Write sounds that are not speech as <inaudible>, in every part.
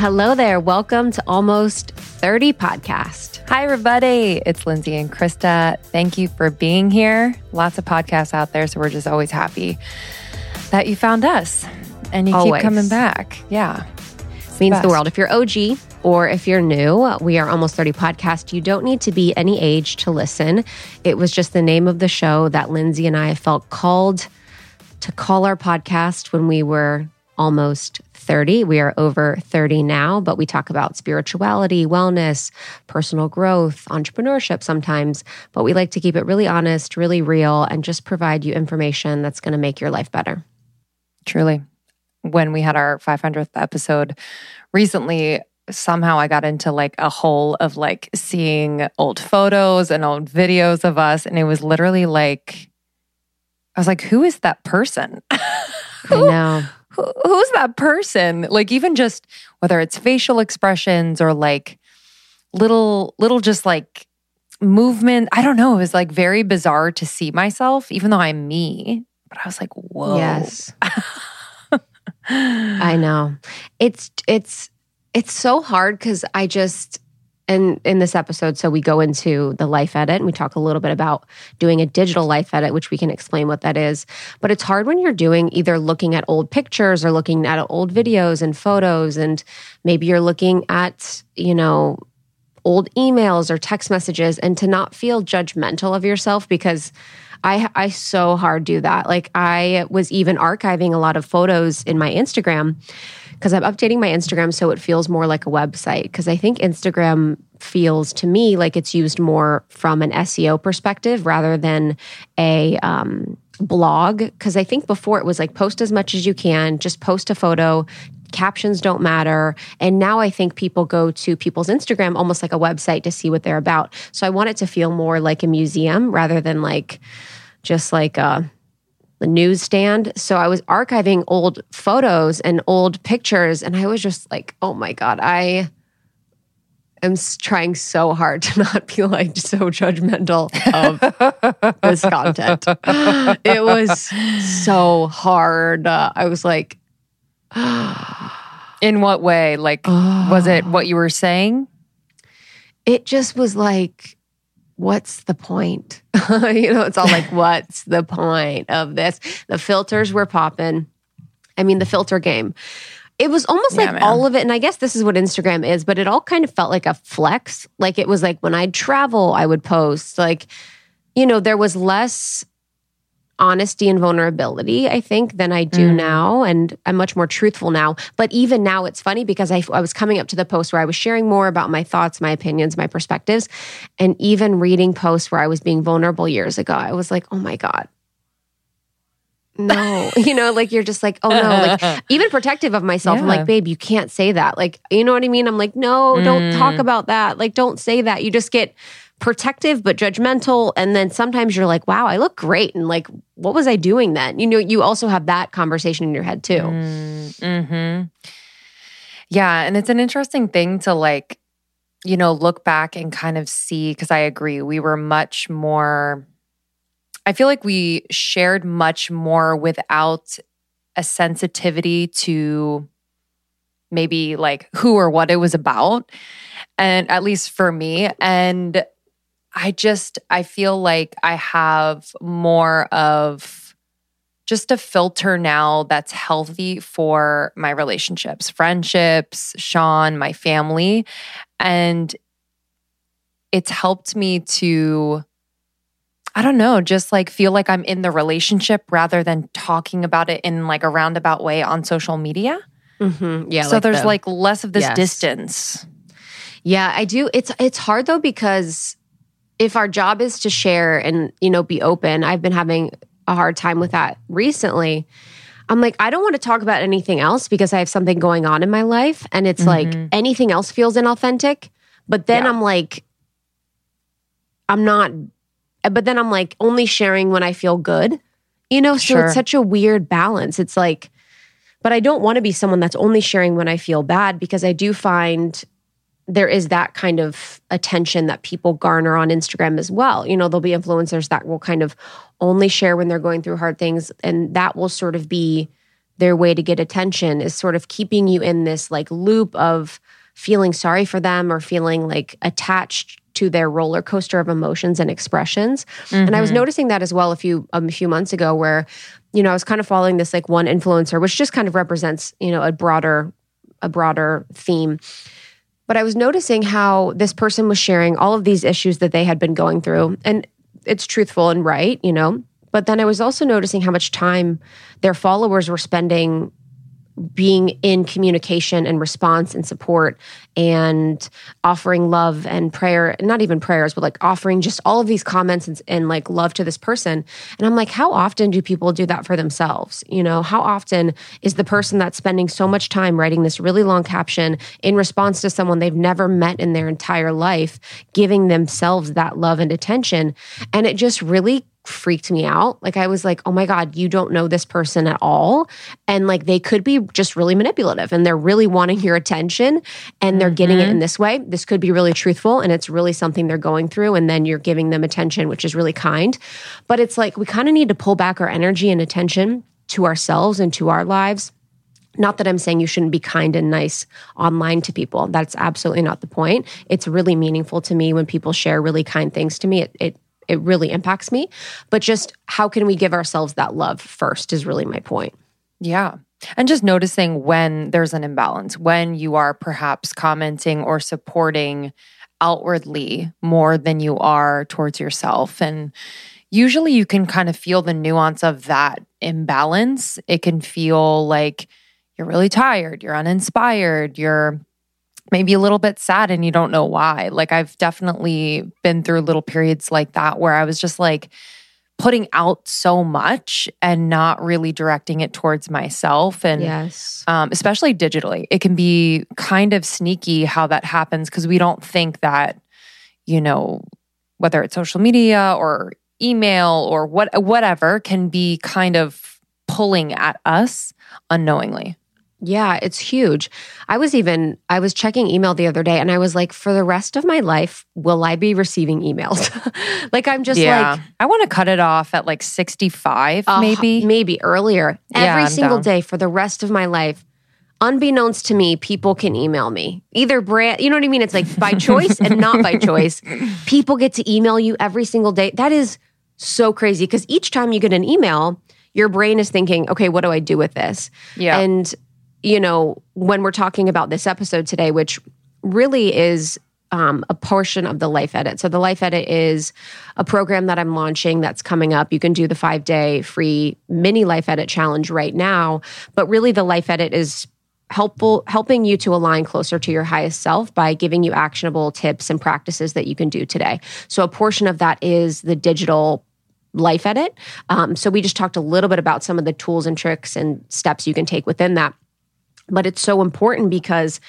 Hello there. Welcome to Almost 30 Podcast. Hi, everybody. It's Lindsay and Krista. Thank you for being here. Lots of podcasts out there, so we're just always happy that you found us and you Always. keep coming back. Yeah. Means the best. world. If you're OG or if you're new, we are Almost 30 Podcast. You don't need to be any age to listen. It was just the name of the show that Lindsay and I felt called to call our podcast when we were almost 30. We are over 30 now, but we talk about spirituality, wellness, personal growth, entrepreneurship sometimes. But we like to keep it really honest, really real, and just provide you information that's going to make your life better. Truly. When we had our 500th episode recently, somehow I got into like a hole of like seeing old photos and old videos of us. And it was literally like, I was like, who is that person? <laughs> I know. Who, who's that person like even just whether it's facial expressions or like little little just like movement i don't know it was like very bizarre to see myself even though i'm me but i was like whoa Yes. <laughs> I know. It's it's it's so hard because I just and in this episode, so we go into the life edit and we talk a little bit about doing a digital life edit, which we can explain what that is. But it's hard when you're doing either looking at old pictures or looking at old videos and photos, and maybe you're looking at, you know, old emails or text messages and to not feel judgmental of yourself because I I so hard do that. Like I was even archiving a lot of photos in my Instagram because I'm updating my Instagram so it feels more like a website because I think Instagram feels to me like it's used more from an SEO perspective rather than a um, blog because I think before it was like post as much as you can, just post a photo, captions don't matter. And now I think people go to people's Instagram almost like a website to see what they're about. So I want it to feel more like a museum rather than like just like a, the newsstand. So I was archiving old photos and old pictures, and I was just like, oh my God, I am trying so hard <laughs> to not be like so judgmental of this content. It was so hard. Uh, I was like, <gasps> in what way? Like was it what you were saying? It just was like what's the point? <laughs> You know it's all like <laughs> what's the point of this? The filters were popping i mean the filter game. It was almost Yeah, like man. all of it and i guess this is what instagram is but it all kind of felt like a flex. Like it was like when i'd travel i would post. Like you know there was less honesty and vulnerability, I think, than I do Mm. now. And I'm much more truthful now. But even now, it's funny because I, I was coming up to the post where I was sharing more about my thoughts, my opinions, my perspectives. And even reading posts where I was being vulnerable years ago, I was like, oh my God. No, <laughs> you know, like you're just like, oh no, like <laughs> even protective of myself. I'm like, babe, you can't say that. Like, you know what I mean? I'm like, no, don't talk Mm. about that. Like, don't say that. You just get protective but judgmental and then sometimes you're like wow i look great and like what was i doing then you know you also have that conversation in your head too Mm-hmm. Yeah. And it's an interesting thing to like, you know, look back and kind of see, because I agree, we were much more, I feel like we shared much more without a sensitivity to maybe like who or what it was about. And at least for me. And I just, I feel like I have more of, just a filter now that's healthy for my relationships, friendships, Sean, my family. And it's helped me to, I don't know, just like feel like I'm in the relationship rather than talking about it in like a roundabout way on social media. mm-hmm. yeah so there's the- like less of this Yes. distance. yeah i do it's it's hard though because if our job is to share and you know be open i've been having a hard time with that recently i'm like i don't want to talk about anything else because i have something going on in my life and it's like Mhm. anything else feels inauthentic but then Yeah. i'm like i'm not but then i'm like only sharing when i feel good you know so Sure. it's such a weird balance it's like but i don't want to be someone that's only sharing when i feel bad because i do find there is that kind of attention that people garner on Instagram as well. You know, there'll be influencers that will kind of only share when they're going through hard things, and that will sort of be their way to get attention is sort of keeping you in this like loop of feeling sorry for them or feeling like attached to their roller coaster of emotions and expressions. Mm-hmm. And I was mm-hmm. noticing that as well a few um, a few months ago where you know I was kind of following this like one influencer which just kind of represents, you know, a broader a broader theme. But I was noticing how this person was sharing all of these issues that they had been going through and it's truthful and right, you know. But then I was also noticing how much time their followers were spending being in communication and response and support and offering love and prayer not even prayers but like offering just all of these comments and, and, like love to this person. And i'm like how often do people do that for themselves? You know how often is the person that's spending so much time writing this really long caption in response to someone they've never met in their entire life giving themselves that love and attention? And it just really freaked me out. Like I was like, "Oh my god, you don't know this person at all." And like they could be just really manipulative and they're really wanting your attention and they're mm-hmm. getting it in mm-hmm. this way. This could be really truthful and it's really something they're going through and then you're giving them attention, which is really kind. But it's like we kind of need to pull back our energy and attention to ourselves and to our lives. Not that I'm saying you shouldn't be kind and nice online to people. That's absolutely not the point. It's really meaningful to me when people share really kind things to me. It, it it really impacts me. But just how can we give ourselves that love first is really my point. Yeah. And just noticing when there's an imbalance, when you are perhaps commenting or supporting outwardly more than you are towards yourself. And usually you can kind of feel the nuance of that imbalance. It can feel like you're really tired, you're uninspired, you're maybe a little bit sad and you don't know why. Like I've definitely been through little periods like that where I was just like putting out so much and not really directing it towards myself and yes. um, especially digitally. It can be kind of sneaky how that happens because we don't think that, you know, whether it's social media or email or what whatever can be kind of pulling at us unknowingly. Yeah, it's huge. I was even I was checking email the other day and I was like for the rest of my life will I be receiving emails? <laughs> like I'm just yeah. like I want to cut it off at like 65 uh, maybe. Maybe earlier. Every yeah, single down. day for the rest of my life. Unbeknownst to me, people can email me. Either brand, you know what I mean? It's like by <laughs> choice and not by choice. People get to email you every single day. That is so crazy because each time you get an email, your brain is thinking, okay, what do I do with this? Yeah. And you know, when we're talking about this episode today, which really is um, a portion of the Life Edit. So, the Life Edit is a program that I'm launching that's coming up. You can do the five day free mini Life Edit challenge right now. But really, the Life Edit is helpful helping you to align closer to your highest self by giving you actionable tips and practices that you can do today so a portion of that is the digital life edit um, so we just talked a little bit about some of the tools and tricks and steps you can take within that but it's so important because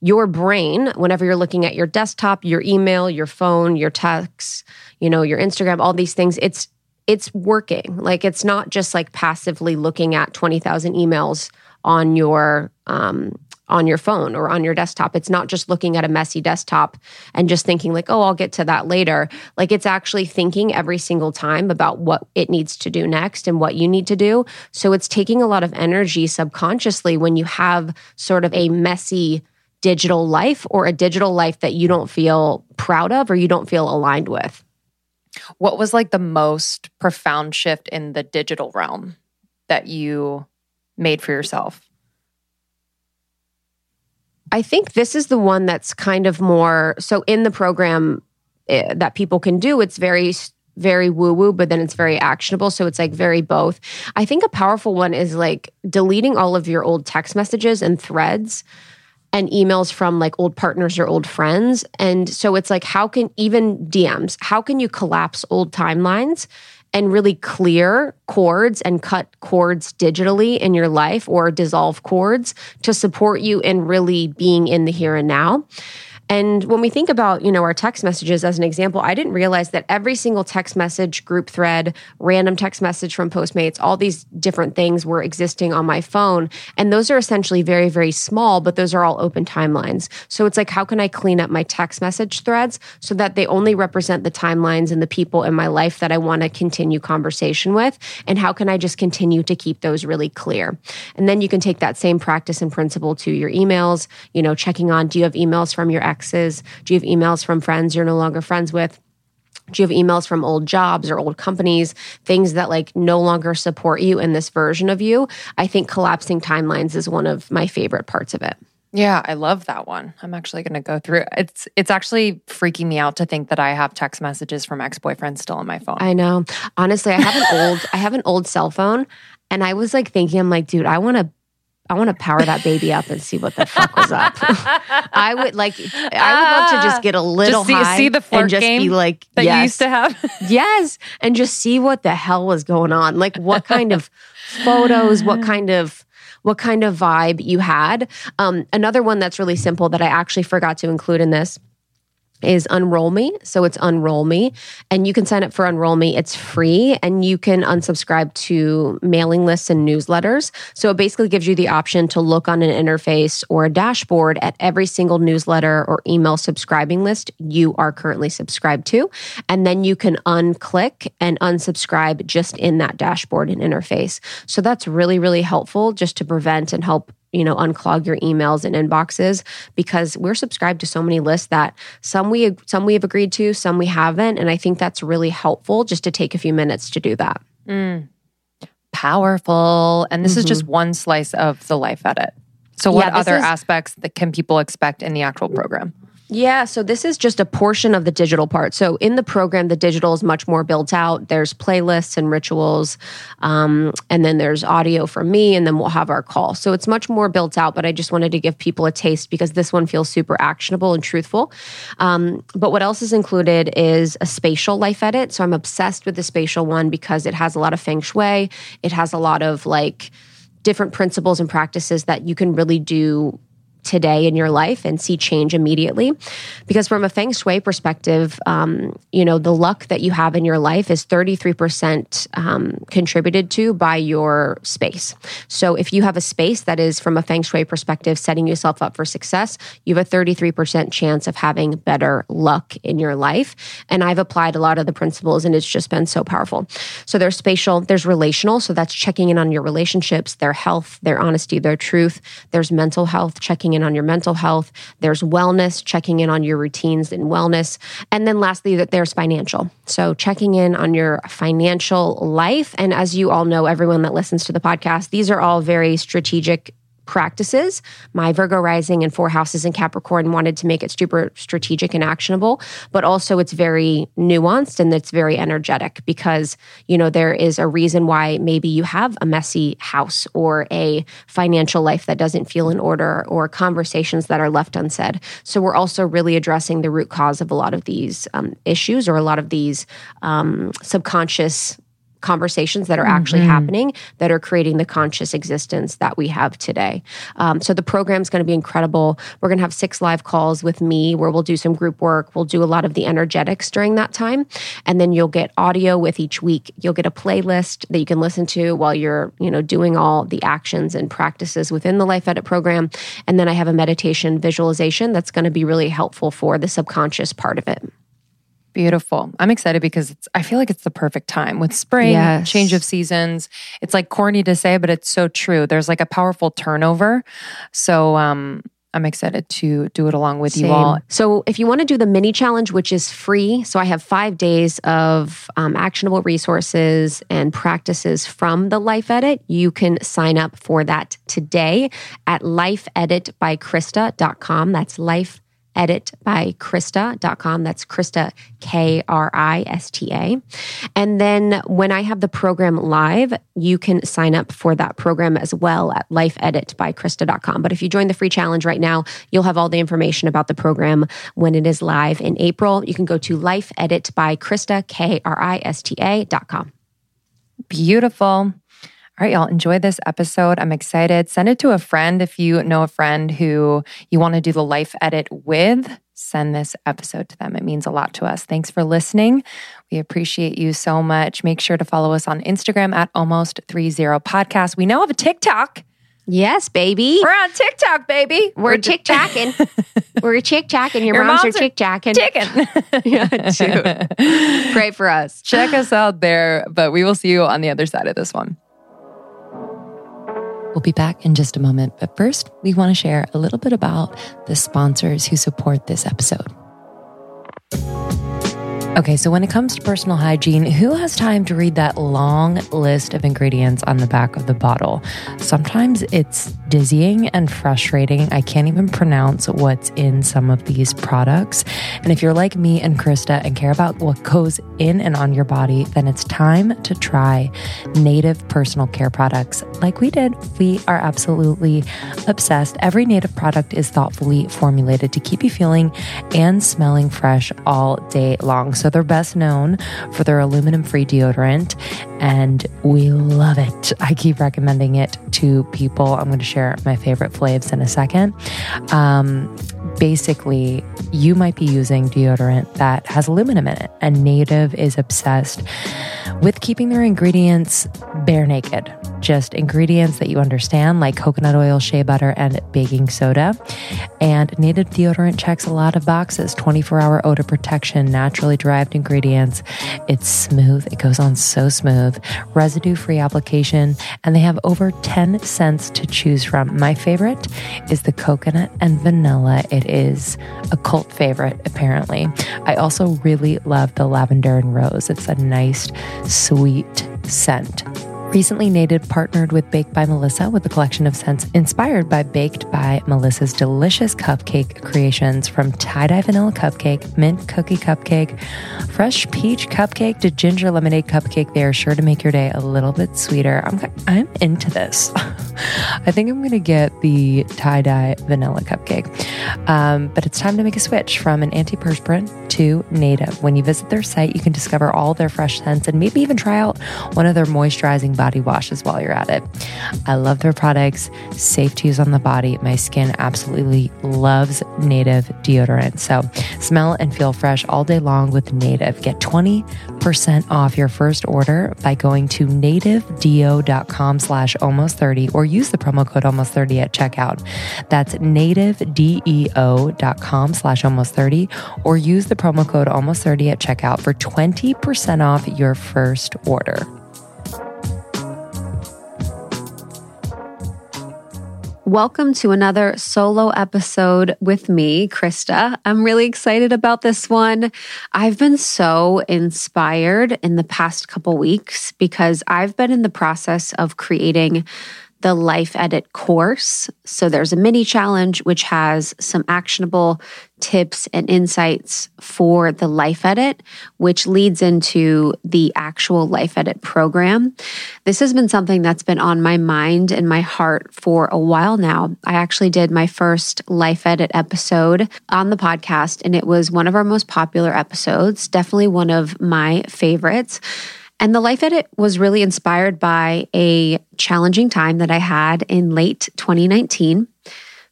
your brain, whenever you're looking at your desktop, your email, your phone, your texts, you know, your Instagram, all these things, it's it's working. Like it's not just like passively looking at 20,000 emails on your um on your phone or on your desktop. It's not just looking at a messy desktop and just thinking, like, oh, I'll get to that later. Like, it's actually thinking every single time about what it needs to do next and what you need to do. So, it's taking a lot of energy subconsciously when you have sort of a messy digital life or a digital life that you don't feel proud of or you don't feel aligned with. What was like the most profound shift in the digital realm that you made for yourself? I think this is the one that's kind of more so in the program uh, that people can do. It's very very woo woo, but then it's very actionable. So it's like very both. I think a powerful one is like deleting all of your old text messages and threads and emails from like old partners or old friends. And so it's like, how can even DMs, how can you collapse old timelines and really clear cords and cut cords digitally in your life or dissolve cords to support you in really being in the here and now. And when we think about, you know, our text messages as an example, I didn't realize that every single text message, group thread, random text message from Postmates, all these different things were existing on my phone. And those are essentially very, very small, but those are all open timelines. So it's like, how can I clean up my text message threads so that they only represent the timelines and the people in my life that I want to continue conversation with? And how can I just continue to keep those really clear? And then you can take that same practice and principle to your emails, you know, checking on do you have emails from your exes? Do you have emails from friends you're no longer friends with? Do you have emails from old jobs or old companies, things that like no longer support you in this version of you? I think collapsing timelines is one of my favorite parts of it. Yeah, I love that one. I'm actually going to go through. It's it's actually freaking me out to think that I have text messages from ex-boyfriends still on my phone. I know. Honestly, I have an old I have an old cell phone and I was like thinking I'm like, dude, I want to I want to power that baby up and see what the fuck was up. <laughs> I would like, I would love to just get a little just see, high see the and just be like, that yes, you used to have. <laughs> yes, and just see what the hell was going on. Like, what kind of <laughs> photos, what kind of what kind of vibe you had. Um, another one that's really simple that I actually forgot to include in this is Unroll Me. So it's Unroll Me. And you can sign up for Unroll Me. It's free and you can unsubscribe to mailing lists and newsletters. So it basically gives you the option to look on an interface or a dashboard at every single newsletter or email subscribing list you are currently subscribed to. And then you can unclick and unsubscribe just in that dashboard and interface. So that's really, really helpful just to prevent and help you know unclog your emails and inboxes because we're subscribed to so many lists that some we some we have agreed to some we haven't. And i think that's really helpful just to take a few minutes to do that. Mm. powerful. And this mm-hmm. is just one slice of the life edit. So what yeah, other is, aspects that can people expect in the actual program yeah, so this is just a portion of the digital part. So in the program, the digital is much more built out. There's playlists and rituals, um, and then there's audio from me, and then we'll have our call. So it's much more built out. But I just wanted to give people a taste because this one feels super actionable and truthful. Um, but what else is included is a spatial life edit. So I'm obsessed with the spatial one because it has a lot of feng shui. It has a lot of like different principles and practices that you can really do today in your life and see change immediately. Because from a feng shui perspective, um, you know, the luck that you have in your life is 33% um, contributed to by your space. So if you have a space that is, from a feng shui perspective, setting yourself up for success, you have a 33% chance of having better luck in your life. And I've applied a lot of the principles and it's just been so powerful. So there's spatial, there's relational. So that's checking in on your relationships, their health, their honesty, their truth. There's mental health, checking checking in on your mental health. There's wellness, checking in on your routines and wellness. And then lastly, that there's financial. So checking in on your financial life. And as you all know, everyone that listens to the podcast, these are all very strategic practices. My Virgo rising and four houses in Capricorn wanted to make it super strategic and actionable, but also it's very nuanced and it's very energetic because, you know, there is a reason why maybe you have a messy house or a financial life that doesn't feel in order or conversations that are left unsaid. So we're also really addressing the root cause of a lot of these um, issues or a lot of these um, subconscious conversations that are actually mm-hmm. happening that are creating the conscious existence that we have today. Um, so the program is going to be incredible. We're going to have six live calls with me where we'll do some group work. We'll do a lot of the energetics during that time. And then you'll get audio with each week. You'll get a playlist that you can listen to while you're, you know, doing all the actions and practices within the Life Edit program. And then I have a meditation visualization that's going to be really helpful for the subconscious part of it. Beautiful. I'm excited because it's, I feel like it's the perfect time with spring, yes. change of seasons. It's like corny to say, but it's so true. There's like a powerful turnover. So, um, I'm excited to do it along with Same. you all. So, if you want to do the mini challenge, which is free, so I have five days of um, actionable resources and practices from the Life Edit, you can sign up for that today at lifeeditbykrista.com. That's life edit by Krista.com. That's Krista, K R I S T A. And then when I have the program live, you can sign up for that program as well at lifeeditbykrista.com. But if you join the free challenge right now, you'll have all the information about the program when it is live in April. You can go to lifeeditbykrista, K R I S T A.com. Beautiful. All right, y'all, enjoy this episode. I'm excited. Send it to a friend if you know a friend who you want to do the life edit with. send this episode to them. It means a lot to us. Thanks for listening. We appreciate you so much. Make sure to follow us on Instagram at almost 30 podcast. We now have a TikTok. Yes, baby. We're on TikTok, baby. We're tick tacking. We're tacking. <laughs> Your, Your moms, moms are tick tacking. Chicken. <laughs> yeah, dude. <laughs> Pray for us. Check us out there, but we will see you on the other side of this one. We'll be back in just a moment, but first, we want to share a little bit about the sponsors who support this episode. Okay, so when it comes to personal hygiene, who has time to read that long list of ingredients on the back of the bottle? Sometimes it's dizzying and frustrating. I can't even pronounce what's in some of these products. And if you're like me and Krista and care about what goes in and on your body, then it's time to try native personal care products like we did. We are absolutely obsessed. Every native product is thoughtfully formulated to keep you feeling and smelling fresh all day long. So they're best known for their aluminum free deodorant, and we love it. I keep recommending it to people. I'm going to share my favorite flavors in a second. Um, basically, you might be using deodorant that has aluminum in it, and Native is obsessed with keeping their ingredients bare naked. Just ingredients that you understand, like coconut oil, shea butter, and baking soda. And native deodorant checks a lot of boxes 24 hour odor protection, naturally derived ingredients. It's smooth, it goes on so smooth, residue free application, and they have over 10 scents to choose from. My favorite is the coconut and vanilla. It is a cult favorite, apparently. I also really love the lavender and rose. It's a nice, sweet scent. Recently, Native partnered with Baked by Melissa with a collection of scents inspired by Baked by Melissa's delicious cupcake creations from tie dye vanilla cupcake, mint cookie cupcake, fresh peach cupcake to ginger lemonade cupcake. They are sure to make your day a little bit sweeter. I'm, I'm into this. <laughs> I think I'm going to get the tie dye vanilla cupcake. Um, but it's time to make a switch from an antiperspirant to native. When you visit their site, you can discover all their fresh scents and maybe even try out one of their moisturizing body washes while you're at it. I love their products, safe to use on the body. My skin absolutely loves native deodorant. So smell and feel fresh all day long with native. Get 20% off your first order by going to nativedeo.com slash almost 30 or use the promo code almost 30 at checkout. That's nativedeo.com slash almost 30 or use the promo code almost 30 at checkout for 20% off your first order. Welcome to another solo episode with me, Krista. I'm really excited about this one. I've been so inspired in the past couple weeks because I've been in the process of creating the Life Edit course. So there's a mini challenge which has some actionable tips and insights for the Life Edit, which leads into the actual Life Edit program. This has been something that's been on my mind and my heart for a while now. I actually did my first Life Edit episode on the podcast, and it was one of our most popular episodes, definitely one of my favorites. And the Life Edit was really inspired by a challenging time that I had in late 2019.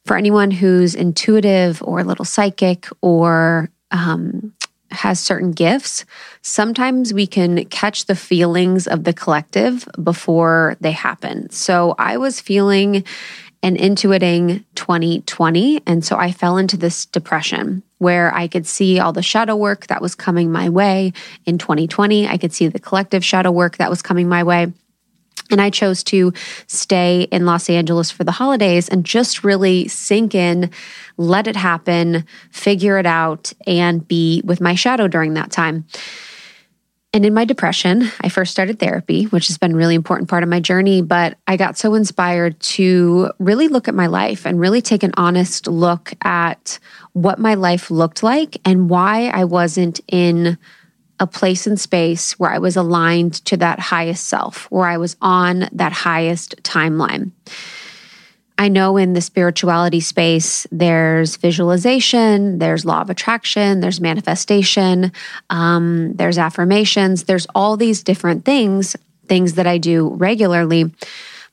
For anyone who's intuitive or a little psychic or um, has certain gifts, sometimes we can catch the feelings of the collective before they happen. So I was feeling and intuiting 2020. And so I fell into this depression where I could see all the shadow work that was coming my way in 2020. I could see the collective shadow work that was coming my way. And I chose to stay in Los Angeles for the holidays and just really sink in, let it happen, figure it out, and be with my shadow during that time. And in my depression, I first started therapy, which has been a really important part of my journey. But I got so inspired to really look at my life and really take an honest look at what my life looked like and why I wasn't in a place and space where I was aligned to that highest self, where I was on that highest timeline. I know in the spirituality space, there's visualization, there's law of attraction, there's manifestation, um, there's affirmations, there's all these different things, things that I do regularly.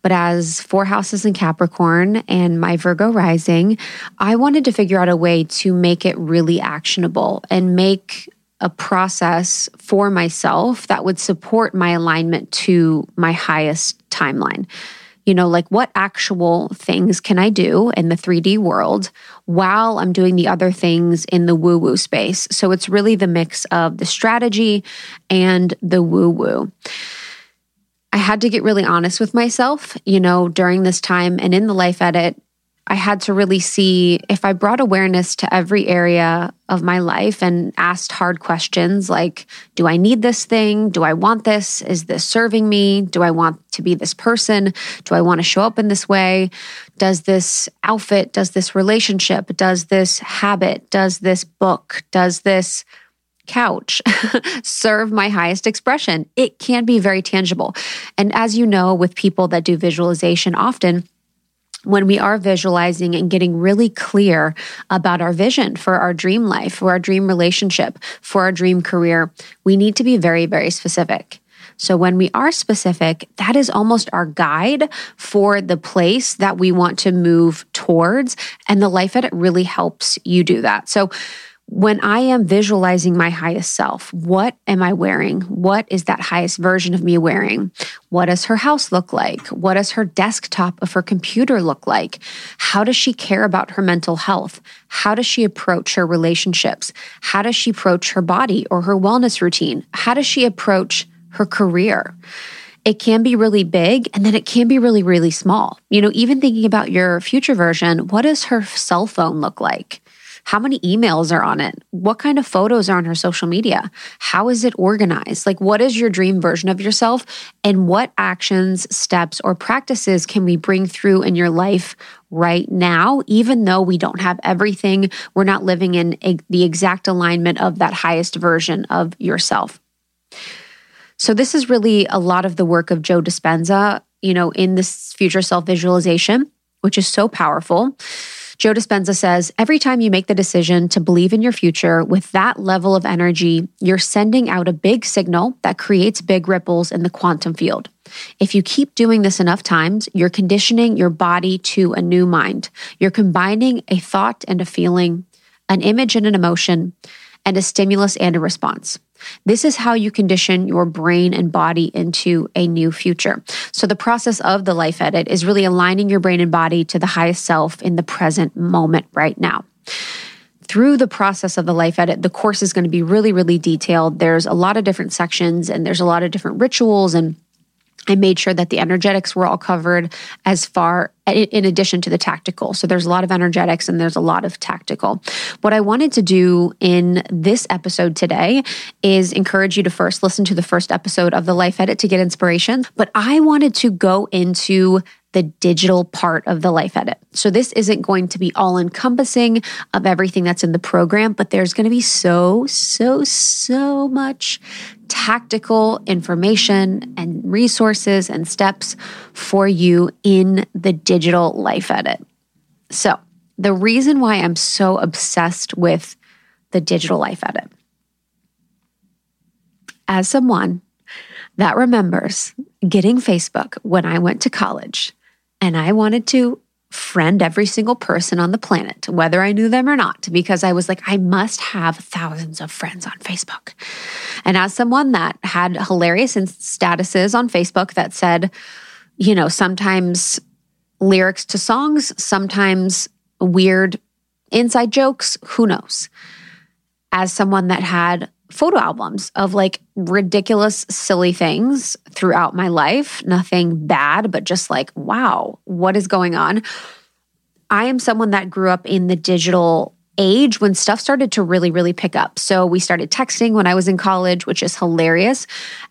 But as four houses in Capricorn and my Virgo rising, I wanted to figure out a way to make it really actionable and make a process for myself that would support my alignment to my highest timeline. You know, like what actual things can I do in the 3D world while I'm doing the other things in the woo woo space? So it's really the mix of the strategy and the woo woo. I had to get really honest with myself, you know, during this time and in the life edit. I had to really see if I brought awareness to every area of my life and asked hard questions like, do I need this thing? Do I want this? Is this serving me? Do I want to be this person? Do I want to show up in this way? Does this outfit, does this relationship, does this habit, does this book, does this couch <laughs> serve my highest expression? It can be very tangible. And as you know, with people that do visualization often, when we are visualizing and getting really clear about our vision for our dream life, for our dream relationship, for our dream career, we need to be very, very specific. So when we are specific, that is almost our guide for the place that we want to move towards. And the life edit really helps you do that. So when I am visualizing my highest self, what am I wearing? What is that highest version of me wearing? What does her house look like? What does her desktop of her computer look like? How does she care about her mental health? How does she approach her relationships? How does she approach her body or her wellness routine? How does she approach her career? It can be really big and then it can be really, really small. You know, even thinking about your future version, what does her cell phone look like? How many emails are on it? What kind of photos are on her social media? How is it organized? Like, what is your dream version of yourself? And what actions, steps, or practices can we bring through in your life right now, even though we don't have everything? We're not living in a, the exact alignment of that highest version of yourself. So, this is really a lot of the work of Joe Dispenza, you know, in this future self visualization, which is so powerful. Joe Dispenza says every time you make the decision to believe in your future with that level of energy, you're sending out a big signal that creates big ripples in the quantum field. If you keep doing this enough times, you're conditioning your body to a new mind. You're combining a thought and a feeling, an image and an emotion, and a stimulus and a response. This is how you condition your brain and body into a new future. So, the process of the life edit is really aligning your brain and body to the highest self in the present moment right now through the process of the life edit, the course is going to be really, really detailed. There's a lot of different sections and there's a lot of different rituals and I made sure that the energetics were all covered as far in addition to the tactical. So there's a lot of energetics and there's a lot of tactical. What I wanted to do in this episode today is encourage you to first listen to the first episode of the Life Edit to get inspiration. But I wanted to go into the digital part of the life edit. So this isn't going to be all encompassing of everything that's in the program, but there's going to be so, so, so much tactical information and resources and steps for you in the digital life edit. So the reason why I'm so obsessed with the digital life edit as someone that remembers getting Facebook when I went to college and I wanted to friend every single person on the planet, whether I knew them or not, because I was like, I must have thousands of friends on Facebook. And as someone that had hilarious statuses on Facebook that said, you know, sometimes lyrics to songs, sometimes weird inside jokes, who knows? As someone that had photo albums of like ridiculous, silly things throughout my life. Nothing bad, but just like, wow, what is going on? I am someone that grew up in the digital age when stuff started to really, really pick up. So we started texting when I was in college, which is hilarious.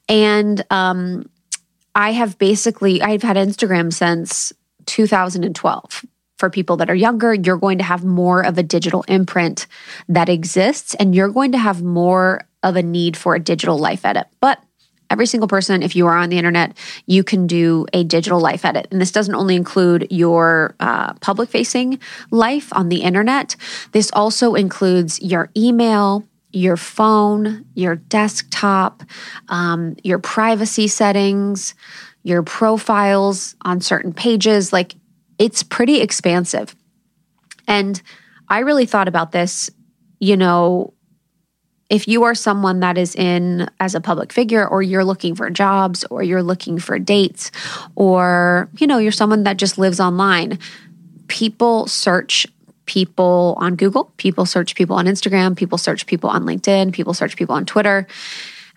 And um, I have basically, I've had Instagram since 2012 for people that are younger, you're going to have more of a digital imprint that exists and you're going to have more of a need for a digital life edit. But every single person, if you are on the internet, you can do a digital life edit. And this doesn't only include your uh, public facing life on the internet, this also includes your email, your phone, your desktop, um, your privacy settings, your profiles on certain pages. Like it's pretty expansive. And I really thought about this, you know, if you are someone that is in as a public figure or you're looking for jobs or you're looking for dates or you know you're someone that just lives online people search people on Google, people search people on Instagram, people search people on LinkedIn, people search people on Twitter.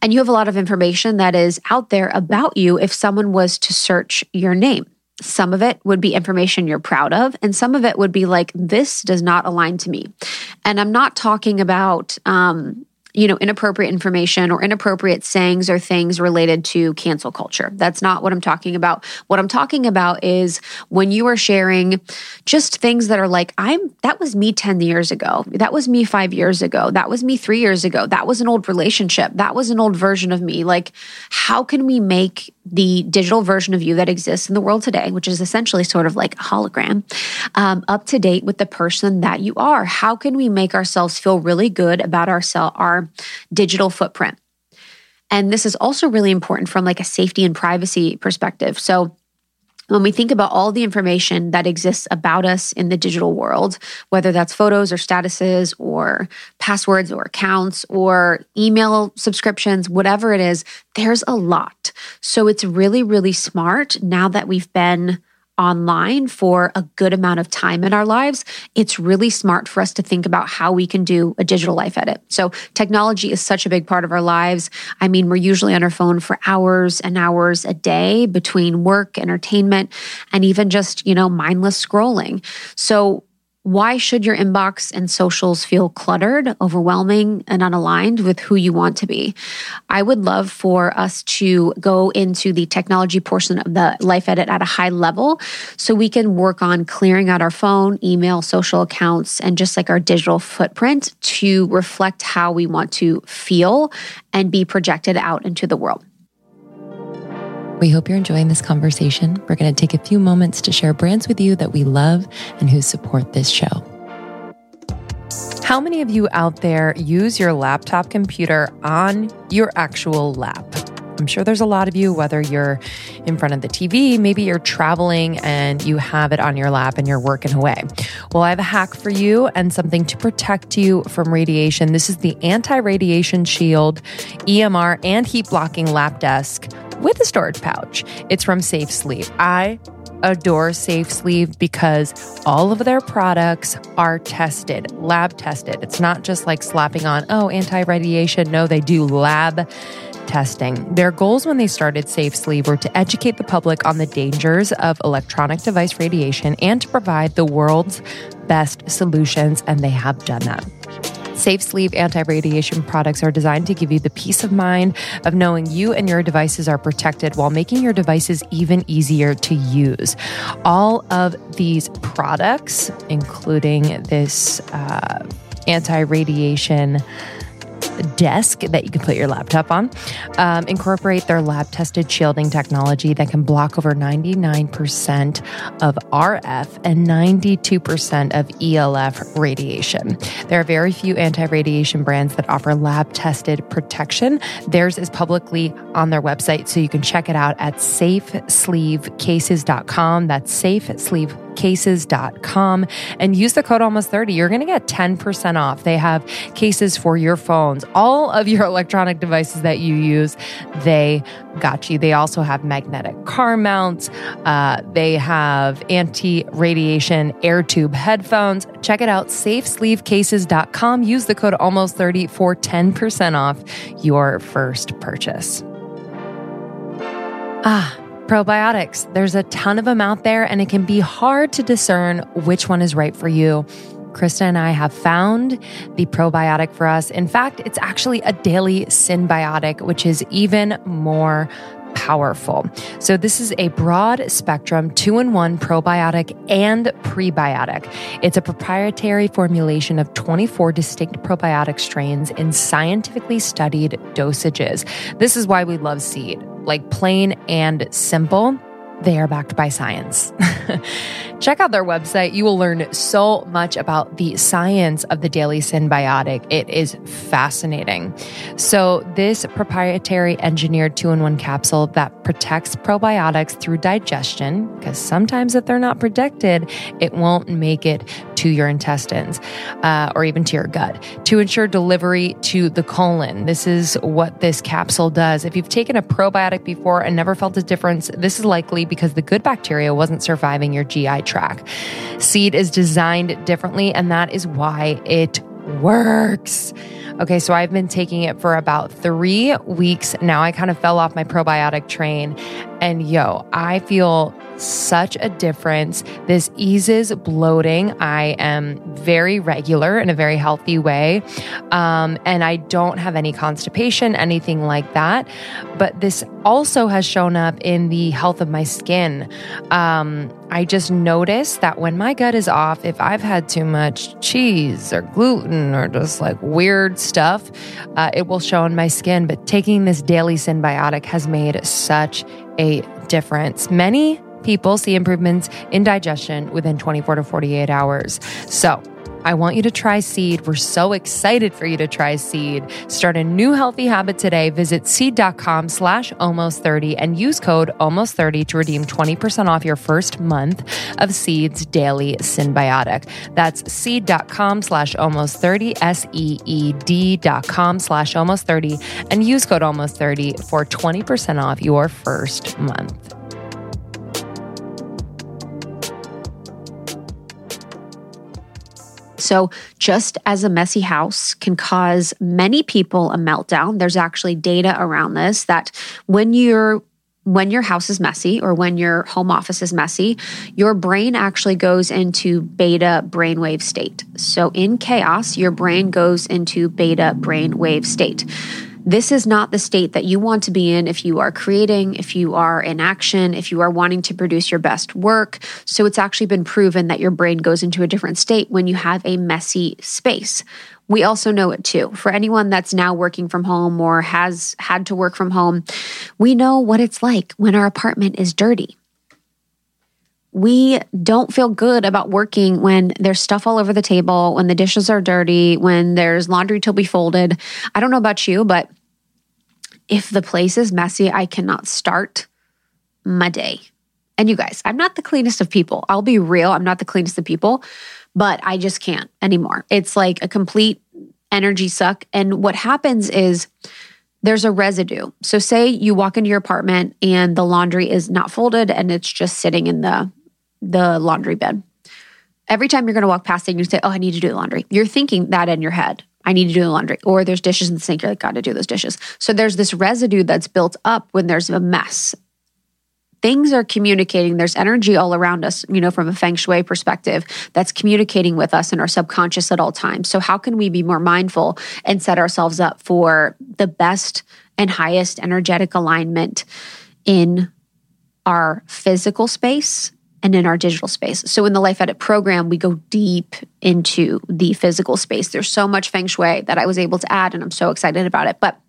And you have a lot of information that is out there about you if someone was to search your name. Some of it would be information you're proud of, and some of it would be like, this does not align to me. And I'm not talking about, um, you know, inappropriate information or inappropriate sayings or things related to cancel culture. That's not what I'm talking about. What I'm talking about is when you are sharing just things that are like, I'm, that was me 10 years ago. That was me five years ago. That was me three years ago. That was an old relationship. That was an old version of me. Like, how can we make the digital version of you that exists in the world today, which is essentially sort of like a hologram, um, up to date with the person that you are? How can we make ourselves feel really good about ourselves, our digital footprint? And this is also really important from like a safety and privacy perspective. So when we think about all the information that exists about us in the digital world, whether that's photos or statuses or passwords or accounts or email subscriptions, whatever it is, there's a lot. So it's really, really smart now that we've been online for a good amount of time in our lives, it's really smart for us to think about how we can do a digital life edit. So, technology is such a big part of our lives. I mean, we're usually on our phone for hours and hours a day between work, entertainment, and even just, you know, mindless scrolling. So, why should your inbox and socials feel cluttered, overwhelming, and unaligned with who you want to be? I would love for us to go into the technology portion of the life edit at a high level so we can work on clearing out our phone, email, social accounts, and just like our digital footprint to reflect how we want to feel and be projected out into the world. We hope you're enjoying this conversation. We're going to take a few moments to share brands with you that we love and who support this show. How many of you out there use your laptop computer on your actual lap? I'm sure there's a lot of you, whether you're in front of the TV, maybe you're traveling and you have it on your lap and you're working away. Well, I have a hack for you and something to protect you from radiation. This is the Anti Radiation Shield EMR and heat blocking lap desk with a storage pouch. It's from SafeSleeve. I adore SafeSleeve because all of their products are tested, lab tested. It's not just like slapping on, oh, anti radiation. No, they do lab testing. Their goals when they started SafeSleeve were to educate the public on the dangers of electronic device radiation and to provide the world's best solutions, and they have done that. SafeSleeve anti radiation products are designed to give you the peace of mind of knowing you and your devices are protected while making your devices even easier to use. All of these products, including this uh, anti radiation desk that you can put your laptop on. Um, incorporate their lab tested shielding technology that can block over 99% of RF and 92% of ELF radiation. There are very few anti radiation brands that offer lab tested protection. Theirs is publicly on their website, so you can check it out at safesleevecases.com. That's safesleeve cases.com and use the code almost 30. You're going to get 10% off. They have cases for your phones, all of your electronic devices that you use, they got you. They also have magnetic car mounts. Uh, they have anti radiation air tube headphones. Check it out, safesleevecases.com. Use the code almost 30 for 10% off your first purchase. Ah, Probiotics. There's a ton of them out there, and it can be hard to discern which one is right for you. Krista and I have found the probiotic for us. In fact, it's actually a daily synbiotic, which is even more powerful. So, this is a broad spectrum two in one probiotic and prebiotic. It's a proprietary formulation of 24 distinct probiotic strains in scientifically studied dosages. This is why we love Seed like plain and simple, they are backed by science. <laughs> Check out their website. You will learn so much about the science of the daily synbiotic. It is fascinating. So, this proprietary engineered two in one capsule that protects probiotics through digestion, because sometimes if they're not protected, it won't make it to your intestines uh, or even to your gut to ensure delivery to the colon. This is what this capsule does. If you've taken a probiotic before and never felt a difference, this is likely because the good bacteria wasn't surviving your GI tract. Seed is designed differently, and that is why it works. Okay, so I've been taking it for about three weeks now. I kind of fell off my probiotic train, and yo, I feel such a difference. This eases bloating. I am very regular in a very healthy way. Um, and I don't have any constipation, anything like that. But this also has shown up in the health of my skin. Um, I just notice that when my gut is off, if I've had too much cheese or gluten or just like weird stuff, uh, it will show in my skin. But taking this daily synbiotic has made such a difference. Many people see improvements in digestion within 24 to 48 hours. So, I want you to try Seed. We're so excited for you to try Seed. Start a new healthy habit today. Visit seed.com slash almost 30 and use code almost 30 to redeem 20% off your first month of Seed's daily synbiotic. That's seed.com slash almost 30, S E E D dot com slash almost 30, and use code almost 30 for 20% off your first month. So, just as a messy house can cause many people a meltdown, there's actually data around this that when you're when your house is messy or when your home office is messy, your brain actually goes into beta brainwave state. So in chaos, your brain goes into beta brainwave state. This is not the state that you want to be in if you are creating, if you are in action, if you are wanting to produce your best work. So it's actually been proven that your brain goes into a different state when you have a messy space. We also know it too. For anyone that's now working from home or has had to work from home, we know what it's like when our apartment is dirty we don't feel good about working when there's stuff all over the table, when the dishes are dirty, when there's laundry to be folded. I don't know about you, but if the place is messy, I cannot start my day. And you guys, I'm not the cleanest of people. I'll be real, I'm not the cleanest of people, but I just can't anymore. It's like a complete energy suck. And what happens is there's a residue. So, say you walk into your apartment and the laundry is not folded and it's just sitting in the the laundry bin. Every time you're going to walk past it, you say, "Oh, I need to do the laundry." You're thinking that in your head. I need to do the laundry. Or there's dishes in the sink. You're like, got to do those dishes. So there's this residue that's built up when there's a mess. Things are communicating. There's energy all around us, you know, from a feng shui perspective that's communicating with us in our subconscious at all times. So, how can we be more mindful and set ourselves up for the best and highest energetic alignment in our physical space and in our digital space. So in the Life Edit program, we go deep into the physical space. There's so much feng shui that I was able to add, and I'm so excited about it. But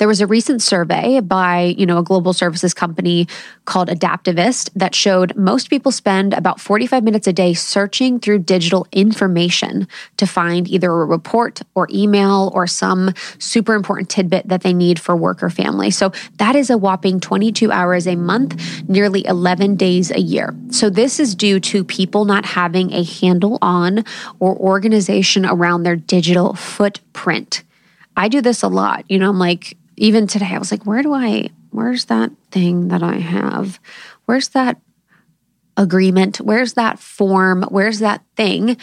there was a recent survey by, you know, a global services company called Adaptavist that showed most people spend about 45 minutes a day searching through digital information to find either a report or email or some super important tidbit that they need for work or family. So that is a whopping 22 hours a month, nearly 11 days a year. So this is due to people not having a handle on or organization around their digital footprint. I do this a lot. You know, I'm like, even today, I was like, where do I, where's that thing that I have? Where's that agreement? Where's that form? Where's that thing?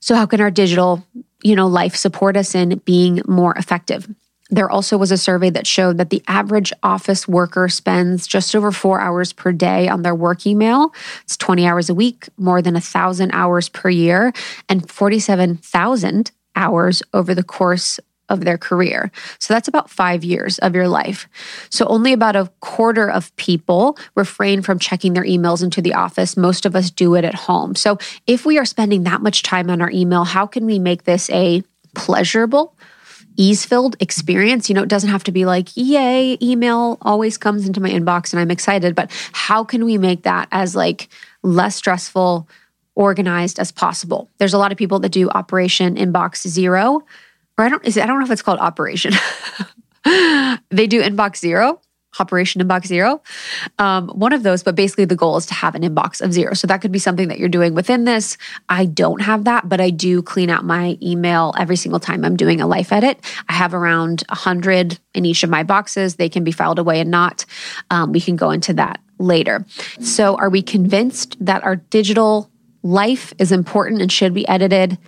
So, how can our digital, you know, life support us in being more effective? There also was a survey that showed that the average office worker spends just over four hours per day on their work email. It's 20 hours a week, more than a thousand hours per year, and 47,000 hours over the course of their career. So that's about five years of your life. So only about a quarter of people refrain from checking their emails into the office. Most of us do it at home. So if we are spending that much time on our email, how can we make this a pleasurable, ease filled experience. You know, it doesn't have to be like, yay, email always comes into my inbox and I'm excited, but how can we make that as like less stressful, organized as possible? There's a lot of people that do Operation Inbox Zero, or I don't, is I don't know if it's called Operation. <laughs> they do Inbox Zero Operation Inbox Zero. Um, one of those, but basically the goal is to have an inbox of zero. So that could be something that you're doing within this. I don't have that, but I do clean out my email every single time I'm doing a life edit. I have around 100 in each of my boxes. They can be filed away and not. Um, we can go into that later. So, are we convinced that our digital life is important and should be edited?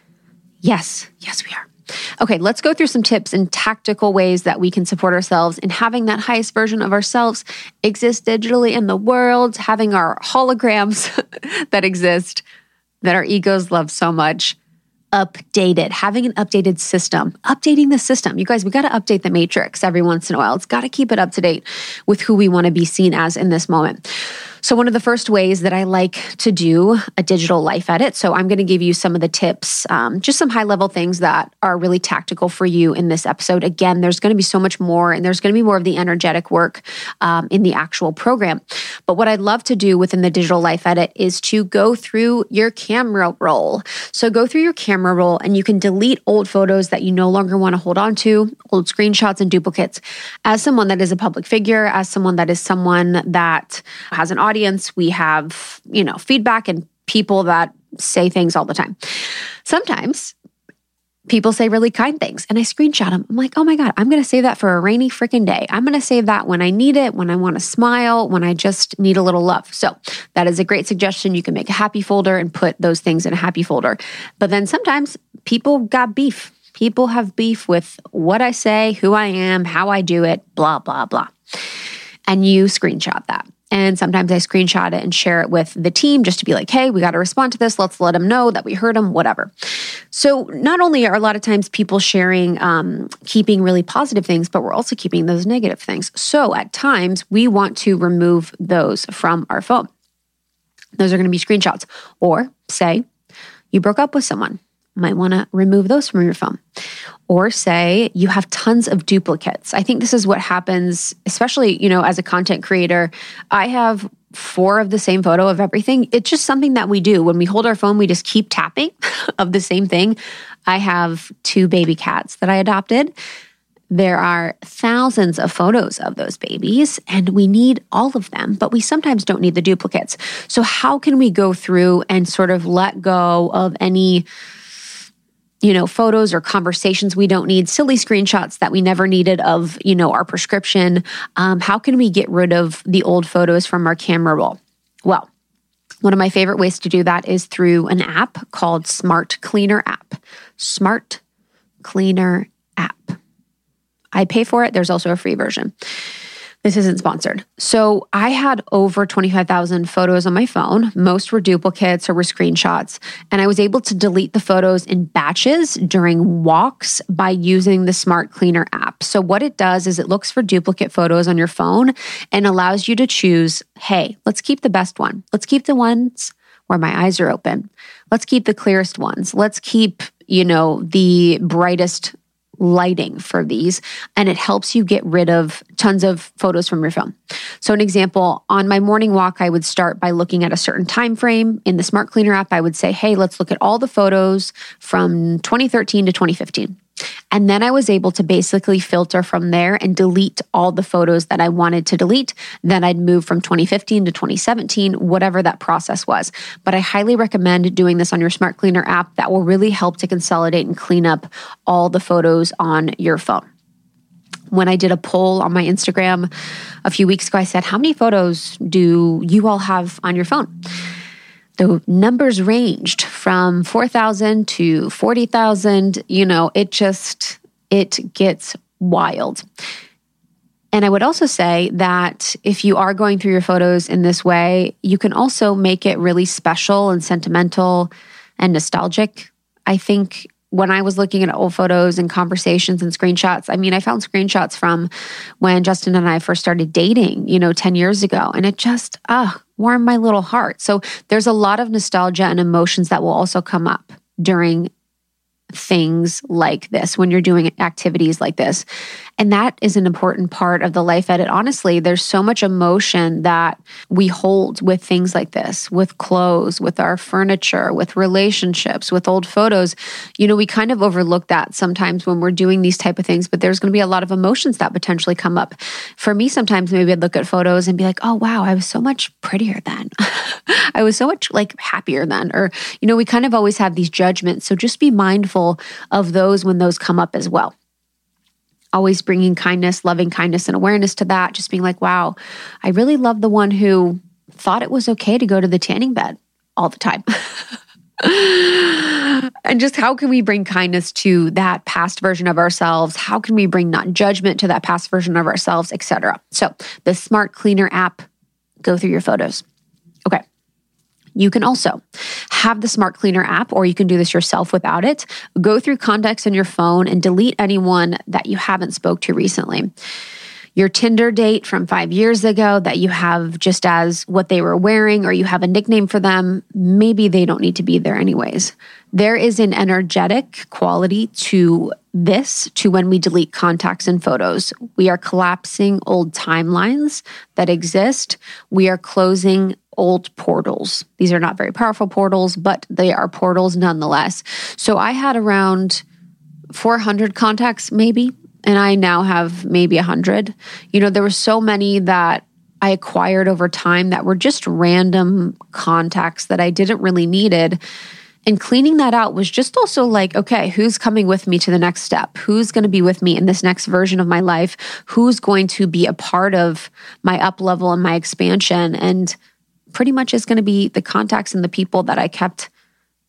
Yes, yes, we are. Okay, let's go through some tips and tactical ways that we can support ourselves in having that highest version of ourselves exist digitally in the world, having our holograms <laughs> that exist that our egos love so much updated, having an updated system, updating the system. You guys, we got to update the matrix every once in a while. It's got to keep it up to date with who we want to be seen as in this moment. So, one of the first ways that I like to do a digital life edit. So, I'm going to give you some of the tips, um, just some high level things that are really tactical for you in this episode. Again, there's going to be so much more, and there's going to be more of the energetic work um, in the actual program. But what I'd love to do within the digital life edit is to go through your camera roll. So, go through your camera roll, and you can delete old photos that you no longer want to hold on to, old screenshots and duplicates. As someone that is a public figure, as someone that is someone that has an audience, we have, you know, feedback and people that say things all the time. Sometimes people say really kind things and I screenshot them. I'm like, oh my God, I'm going to save that for a rainy freaking day. I'm going to save that when I need it, when I want to smile, when I just need a little love. So that is a great suggestion. You can make a happy folder and put those things in a happy folder. But then sometimes people got beef. People have beef with what I say, who I am, how I do it, blah, blah, blah. And you screenshot that. And sometimes I screenshot it and share it with the team just to be like, hey, we got to respond to this. Let's let them know that we heard them, whatever. So, not only are a lot of times people sharing, um, keeping really positive things, but we're also keeping those negative things. So, at times, we want to remove those from our phone. Those are going to be screenshots. Or say you broke up with someone might want to remove those from your phone. Or say you have tons of duplicates. I think this is what happens, especially, you know, as a content creator. I have four of the same photo of everything. It's just something that we do. When we hold our phone, we just keep tapping <laughs> of the same thing. I have two baby cats that I adopted. There are thousands of photos of those babies, and we need all of them, but we sometimes don't need the duplicates. So, how can we go through and sort of let go of any you know, photos or conversations we don't need, silly screenshots that we never needed of, you know, our prescription. Um, how can we get rid of the old photos from our camera roll? Well, one of my favorite ways to do that is through an app called Smart Cleaner app. Smart Cleaner app. I pay for it. There's also a free version. This isn't sponsored. So I had over 25,000 photos on my phone. Most were duplicates or were screenshots. And I was able to delete the photos in batches during walks by using the Smart Cleaner app. So what it does is it looks for duplicate photos on your phone and allows you to choose, hey, let's keep the best one. Let's keep the ones where my eyes are open. Let's keep the clearest ones. Let's keep, you know, the brightest lighting for these and it helps you get rid of tons of photos from your phone. So an example, on my morning walk I would start by looking at a certain time frame in the Smart Cleaner app I would say, "Hey, let's look at all the photos from 2013 to 2015." And then I was able to basically filter from there and delete all the photos that I wanted to delete. Then I'd move from 2015 to 2017, whatever that process was. But I highly recommend doing this on your Smart Cleaner app. That will really help to consolidate and clean up all the photos on your phone. When I did a poll on my Instagram a few weeks ago, I said, How many photos do you all have on your phone? The numbers ranged from 4,000 to 40,000. You know, it just, it gets wild. And I would also say that if you are going through your photos in this way, you can also make it really special and sentimental and nostalgic. I think when I was looking at old photos and conversations and screenshots, I mean, I found screenshots from when Justin and I first started dating, you know, 10 years ago. And it just, ah, warmed my little heart. So there's a lot of nostalgia and emotions that will also come up during things like this, when you're doing activities like this. And that is an important part of the life edit. Honestly, there's so much emotion that we hold with things like this, with clothes, with our furniture, with relationships, with old photos. You know, we kind of overlook that sometimes when we're doing these type of things, but there's going to be a lot of emotions that potentially come up. For me, sometimes maybe I'd look at photos and be like, oh, wow, I was so much prettier then. <laughs> I was so much like happier then. Or, you know, we kind of always have these judgments. So just be mindful of those when those come up as well always bringing kindness, loving kindness, and awareness to that. Just being like, wow, I really love the one who thought it was okay to go to the tanning bed all the time. <laughs> and just how can we bring kindness to that past version of ourselves? How can we bring not judgment to that past version of ourselves, etc. So, the Smart Cleaner app, go through your photos. You can also have the Smart Cleaner app, or you can do this yourself without it. Go through contacts on your phone and delete anyone that you haven't spoke to recently. Your Tinder date from five years ago that you have just as what they were wearing, or you have a nickname for them, maybe they don't need to be there anyways. There is an energetic quality to this to when we delete contacts and photos. We are collapsing old timelines that exist. We are closing old portals. These are not very powerful portals, but they are portals nonetheless. So I had around 400 contacts, maybe, and I now have maybe 100. You know, there were so many that I acquired over time that were just random contacts that I didn't really needed. And cleaning that out was just also like, okay, who's coming with me to the next step? Who's going to be with me in this next version of my life? Who's going to be a part of my up level and my expansion? And pretty much is going to be the contacts and the people that I kept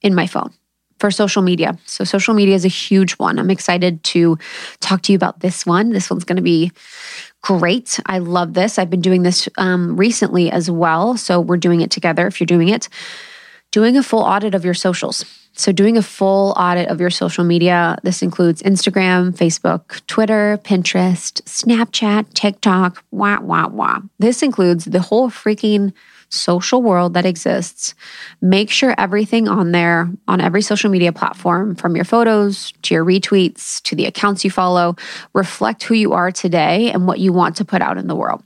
in my phone for social media. So, social media is a huge one. I'm excited to talk to you about this one. This one's going to be great. I love this. I've been doing this um, recently as well. So, we're doing it together if you're doing it. Doing a full audit of your socials. So, doing a full audit of your social media. This includes Instagram, Facebook, Twitter, Pinterest, Snapchat, TikTok, wah, wah, wah. This includes the whole freaking social world that exists. Make sure everything on there, on every social media platform, from your photos to your retweets to the accounts you follow, reflect who you are today and what you want to put out in the world.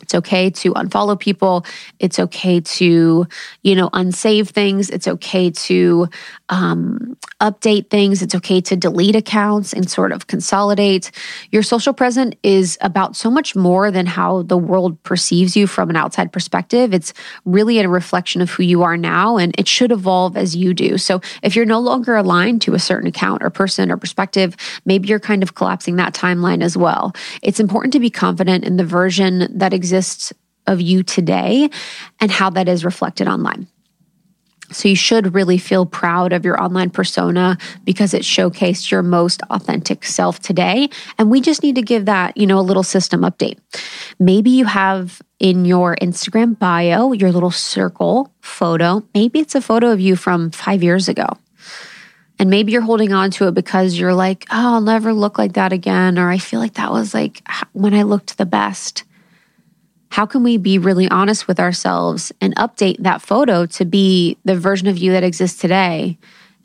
It's okay to unfollow people. It's okay to, you know, unsave things. It's okay to um, update things. It's okay to delete accounts and sort of consolidate. Your social present is about so much more than how the world perceives you from an outside perspective. It's really a reflection of who you are now, and it should evolve as you do. So if you're no longer aligned to a certain account or person or perspective, maybe you're kind of collapsing that timeline as well. It's important to be confident in the version that exists exists of you today and how that is reflected online. So you should really feel proud of your online persona because it showcased your most authentic self today. And we just need to give that, you know, a little system update. Maybe you have in your Instagram bio your little circle photo. Maybe it's a photo of you from five years ago. And maybe you're holding on to it because you're like, oh, I'll never look like that again. Or I feel like that was like when I looked the best how can we be really honest with ourselves and update that photo to be the version of you that exists today?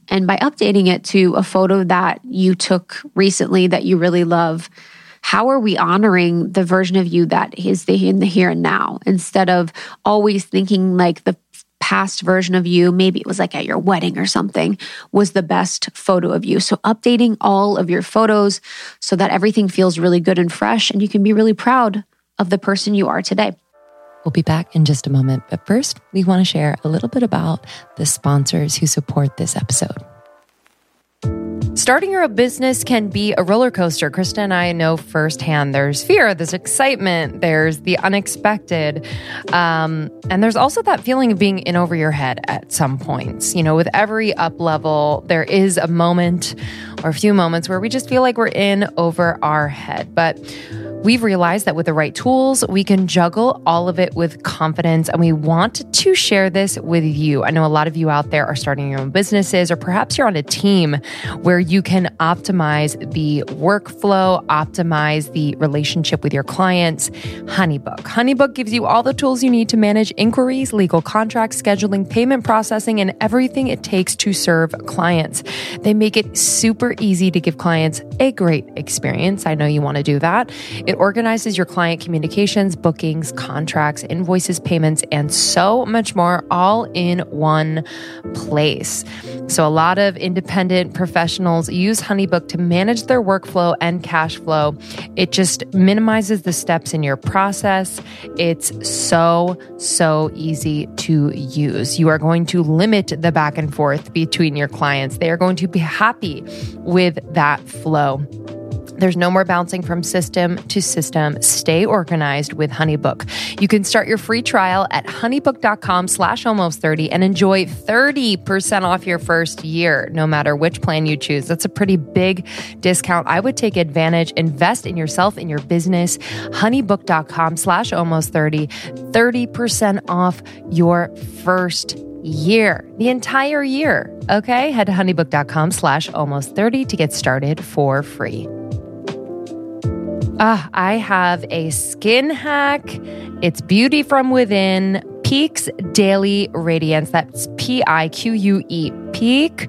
And by updating it to a photo that you took recently that you really love, how are we honoring the version of you that is the in the here and now instead of always thinking like the past version of you, maybe it was like at your wedding or something, was the best photo of you. So updating all of your photos so that everything feels really good and fresh and you can be really proud of the person you are today. We'll be back in just a moment. But first, we want to share a little bit about the sponsors who support this episode. Starting your own business can be a roller coaster. Krista and I know firsthand there's fear, there's excitement, there's the unexpected. Um, and there's also that feeling of being in over your head at some points. You know, with every up level, there is a moment or a few moments where we just feel like we're in over our head. But We've realized that with the right tools, we can juggle all of it with confidence, and we want to share this with you. I know a lot of you out there are starting your own businesses, or perhaps you're on a team where you can optimize the workflow, optimize the relationship with your clients. Honeybook. Honeybook gives you all the tools you need to manage inquiries, legal contracts, scheduling, payment processing, and everything it takes to serve clients. They make it super easy to give clients a great experience. I know you want to do that. It organizes your client communications, bookings, contracts, invoices, payments, and so much more all in one place. So, a lot of independent professionals use Honeybook to manage their workflow and cash flow. It just minimizes the steps in your process. It's so, so easy to use. You are going to limit the back and forth between your clients. They are going to be happy with that flow. There's no more bouncing from system to system. Stay organized with HoneyBook. You can start your free trial at honeybook.com slash almost 30 and enjoy 30% off your first year, no matter which plan you choose. That's a pretty big discount. I would take advantage, invest in yourself, in your business. Honeybook.com slash almost 30, 30% off your first year, the entire year. Okay. Head to honeybook.com slash almost 30 to get started for free. Ah, I have a skin hack. It's beauty from within. Pique's Daily Radiance. That's P I Q U E. Pique.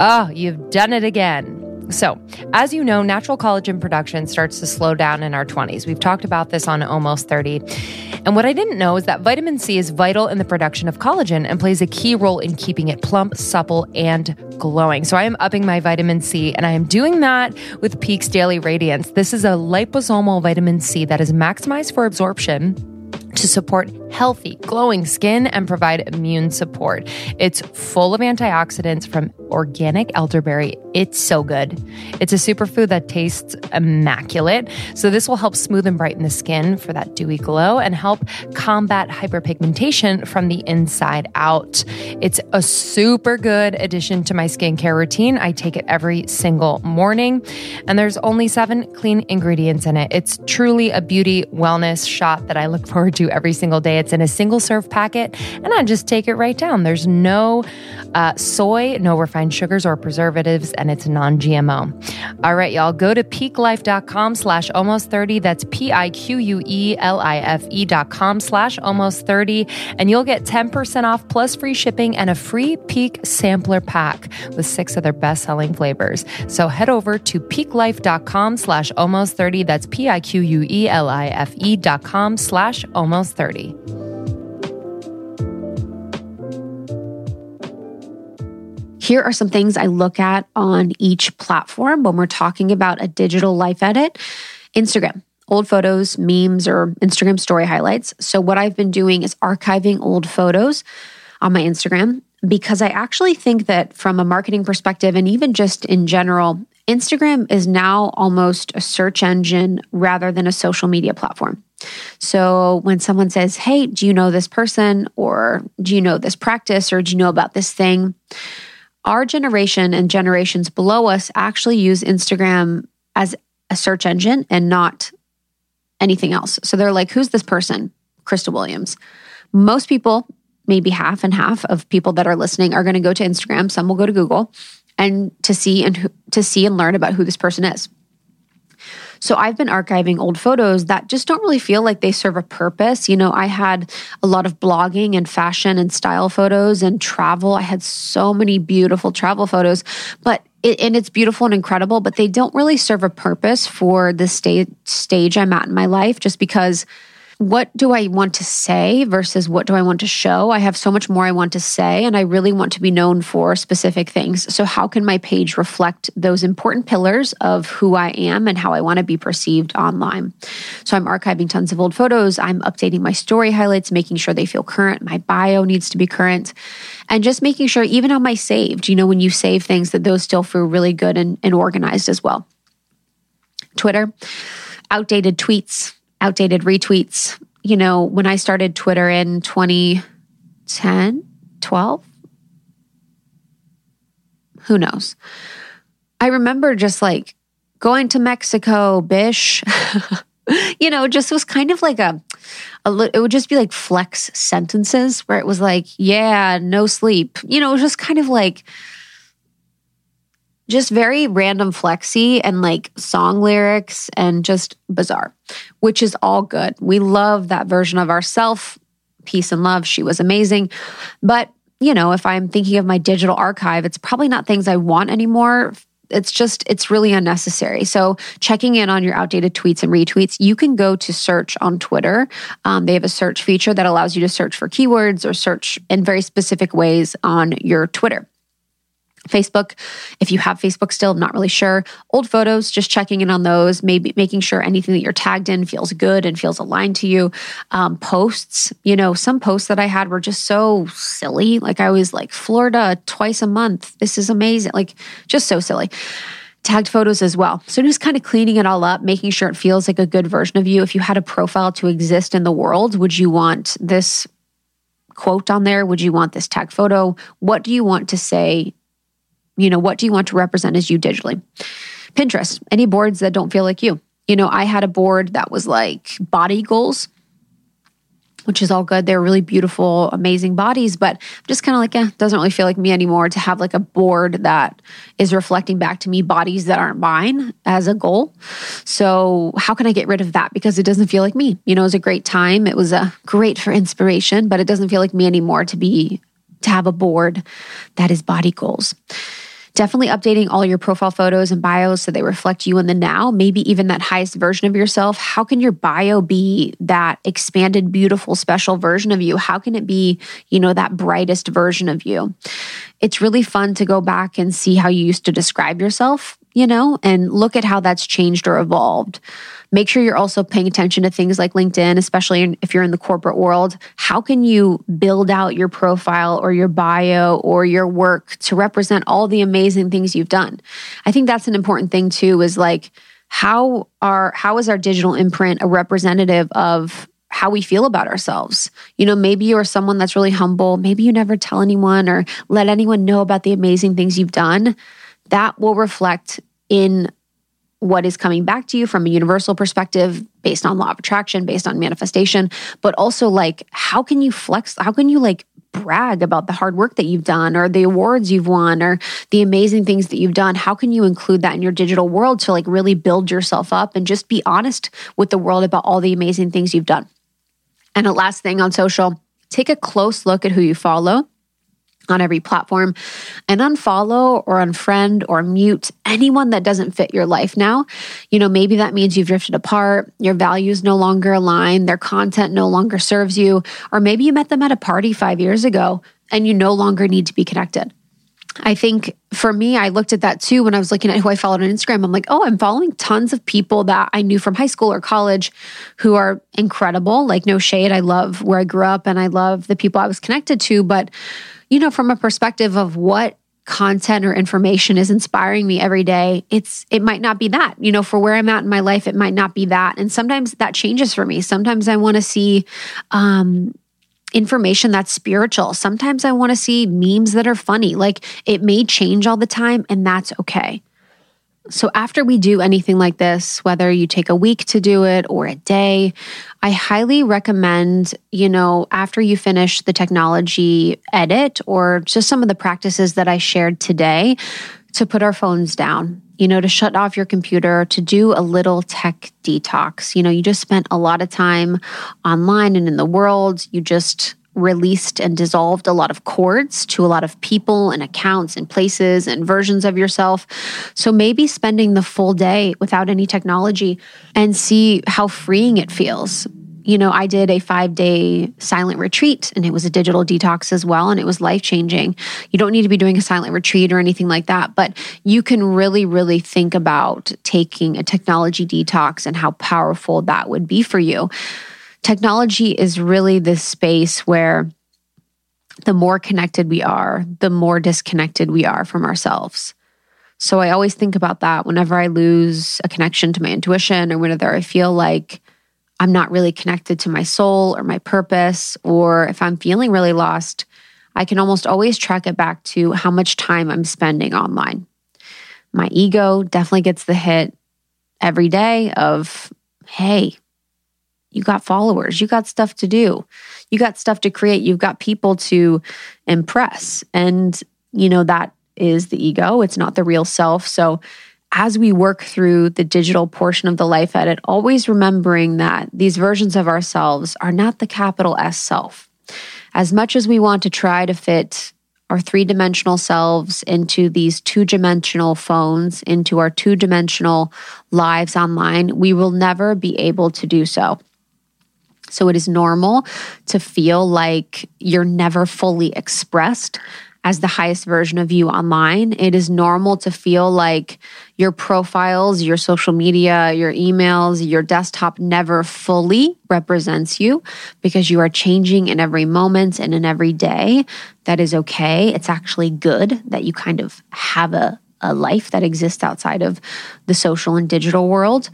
Oh, you've done it again. So, as you know, natural collagen production starts to slow down in our 20s. We've talked about this on Almost 30. And what I didn't know is that vitamin C is vital in the production of collagen and plays a key role in keeping it plump, supple, and glowing. So, I am upping my vitamin C, and I am doing that with Pique's Daily Radiance. This is a liposomal vitamin C that is maximized for absorption to support healthy, glowing skin and provide immune support. It's full of antioxidants from organic elderberry. It's so good. It's a superfood that tastes immaculate. So, this will help smooth and brighten the skin for that dewy glow and help combat hyperpigmentation from the inside out. It's a super good addition to my skincare routine. I take it every single morning, and there's only seven clean ingredients in it. It's truly a beauty wellness shot that I look forward to every single day. It's in a single serve packet, and I just take it right down. There's no uh, soy, no refined sugars or preservatives, and it's non GMO. All right, y'all, go to piquelife.com slash almost 30. That's P I Q U E L I F E dot com slash almost 30, and you'll get 10% off plus free shipping and a free Pique sampler pack with six of their best selling flavors. So head over to piquelife.com slash almost 30. That's P I Q U E L I F E dot com slash almost 30. Here are some things I look at on each platform when we're talking about a digital life edit Instagram, old photos, memes, or Instagram story highlights. So, what I've been doing is archiving old photos on my Instagram because I actually think that from a marketing perspective and even just in general, Instagram is now almost a search engine rather than a social media platform. So when someone says, Hey, do you know this person? Or do you know this practice? Or do you know about this thing? Our generation and generations below us actually use Instagram as a search engine and not anything else. So they're like, Who's this person? Krista Williams. Most people, maybe half and half of people that are listening, are going to go to Instagram. Some will go to Google and to see and to see and learn about who this person is. So I've been archiving old photos that just don't really feel like they serve a purpose. You know, I had a lot of blogging and fashion and style photos and travel. I had so many beautiful travel photos, but it, and it's beautiful and incredible, but they don't really serve a purpose for the stage I'm at in my life just because what do I want to say versus what do I want to show? I have so much more I want to say, and I really want to be known for specific things. So, how can my page reflect those important pillars of who I am and how I want to be perceived online? So, I'm archiving tons of old photos. I'm updating my story highlights, making sure they feel current. My bio needs to be current, and just making sure, even on my saved, you know, when you save things, that those still feel really good and, and organized as well. Twitter, outdated tweets outdated retweets. You know, when I started Twitter in 2010, 12, who knows? I remember just like going to Mexico, bish. <laughs> you know, just was kind of like a, a, it would just be like flex sentences where it was like, yeah, no sleep. You know, it was just kind of like, just very random flexy and like song lyrics and just bizarre, which is all good. We love that version of ourself. Peace and love. She was amazing. But, you know, if I'm thinking of my digital archive, it's probably not things I want anymore it's just it's really unnecessary so checking in on your outdated tweets and retweets you can go to search on twitter um, they have a search feature that allows you to search for keywords or search in very specific ways on your twitter Facebook, if you have Facebook still, I'm not really sure. Old photos, just checking in on those, maybe making sure anything that you're tagged in feels good and feels aligned to you. Um, posts, you know, some posts that I had were just so silly. Like I was like, Florida twice a month. This is amazing. Like just so silly. Tagged photos as well. So just kind of cleaning it all up, making sure it feels like a good version of you. If you had a profile to exist in the world, would you want this quote on there? Would you want this tag photo? What do you want to say you know, what do you want to represent as you digitally? Pinterest, any boards that don't feel like you. You know, I had a board that was like body goals, which is all good. They're really beautiful, amazing bodies, but I'm just kind of like, yeah, doesn't really feel like me anymore to have like a board that is reflecting back to me bodies that aren't mine as a goal. So, how can I get rid of that? Because it doesn't feel like me. You know, it was a great time. It was a great for inspiration, but it doesn't feel like me anymore to be to have a board that is body goals. Definitely updating all your profile photos and bios so they reflect you in the now, maybe even that highest version of yourself. How can your bio be that expanded, beautiful, special version of you? How can it be, you know, that brightest version of you? It's really fun to go back and see how you used to describe yourself, you know, and look at how that's changed or evolved. Make sure you're also paying attention to things like LinkedIn, especially if you're in the corporate world. How can you build out your profile or your bio or your work to represent all the amazing things you've done? I think that's an important thing too is like how are how is our digital imprint a representative of how we feel about ourselves. You know, maybe you're someone that's really humble. Maybe you never tell anyone or let anyone know about the amazing things you've done. That will reflect in what is coming back to you from a universal perspective based on law of attraction, based on manifestation, but also like how can you flex, how can you like brag about the hard work that you've done or the awards you've won or the amazing things that you've done? How can you include that in your digital world to like really build yourself up and just be honest with the world about all the amazing things you've done? And a last thing on social, take a close look at who you follow on every platform and unfollow or unfriend or mute anyone that doesn't fit your life now. You know, maybe that means you've drifted apart, your values no longer align, their content no longer serves you, or maybe you met them at a party five years ago and you no longer need to be connected. I think for me, I looked at that too when I was looking at who I followed on Instagram. I'm like, oh, I'm following tons of people that I knew from high school or college who are incredible. Like, no shade. I love where I grew up and I love the people I was connected to. But you know, from a perspective of what content or information is inspiring me every day it's it might not be that. You know for where i'm at in my life it might not be that. And sometimes that changes for me. Sometimes i want to see um information that's spiritual. Sometimes i want to see memes that are funny. Like it may change all the time and that's okay so, after we do anything like this, whether you take a week to do it or a day, I highly recommend, you know, after you finish the technology edit or just some of the practices that I shared today, to put our phones down, you know, to shut off your computer, to do a little tech detox. You know, you just spent a lot of time online and in the world. You just released and dissolved a lot of cords to a lot of people and accounts and places and versions of yourself. So maybe spending the full day without any technology and see how freeing it feels. You know, I did a five day silent retreat and it was a digital detox as well. And it was life changing. You don't need to be doing a silent retreat or anything like that, but you can really, really think about taking a technology detox and how powerful that would be for you technology is really this space where the more connected we are, the more disconnected we are from ourselves. So I always think about that whenever I lose a connection to my intuition or whenever I feel like I'm not really connected to my soul or my purpose, or if I'm feeling really lost, I can almost always track it back to how much time I'm spending online. My ego definitely gets the hit every day of hey, you got followers, you got stuff to do, you got stuff to create, you've got people to impress. And, you know, that is the ego, it's not the real self. So, as we work through the digital portion of the life edit, always remembering that these versions of ourselves are not the capital S self. As much as we want to try to fit our three dimensional selves into these two dimensional phones, into our two dimensional lives online, we will never be able to do so. So it is normal to feel like you're never fully expressed as the highest version of you online. It is normal to feel like your profiles, your social media, your emails, your desktop never fully represents you because you are changing in every moment and in every day. That is okay. It's actually good that you kind of have a, a life that exists outside of the social and digital world.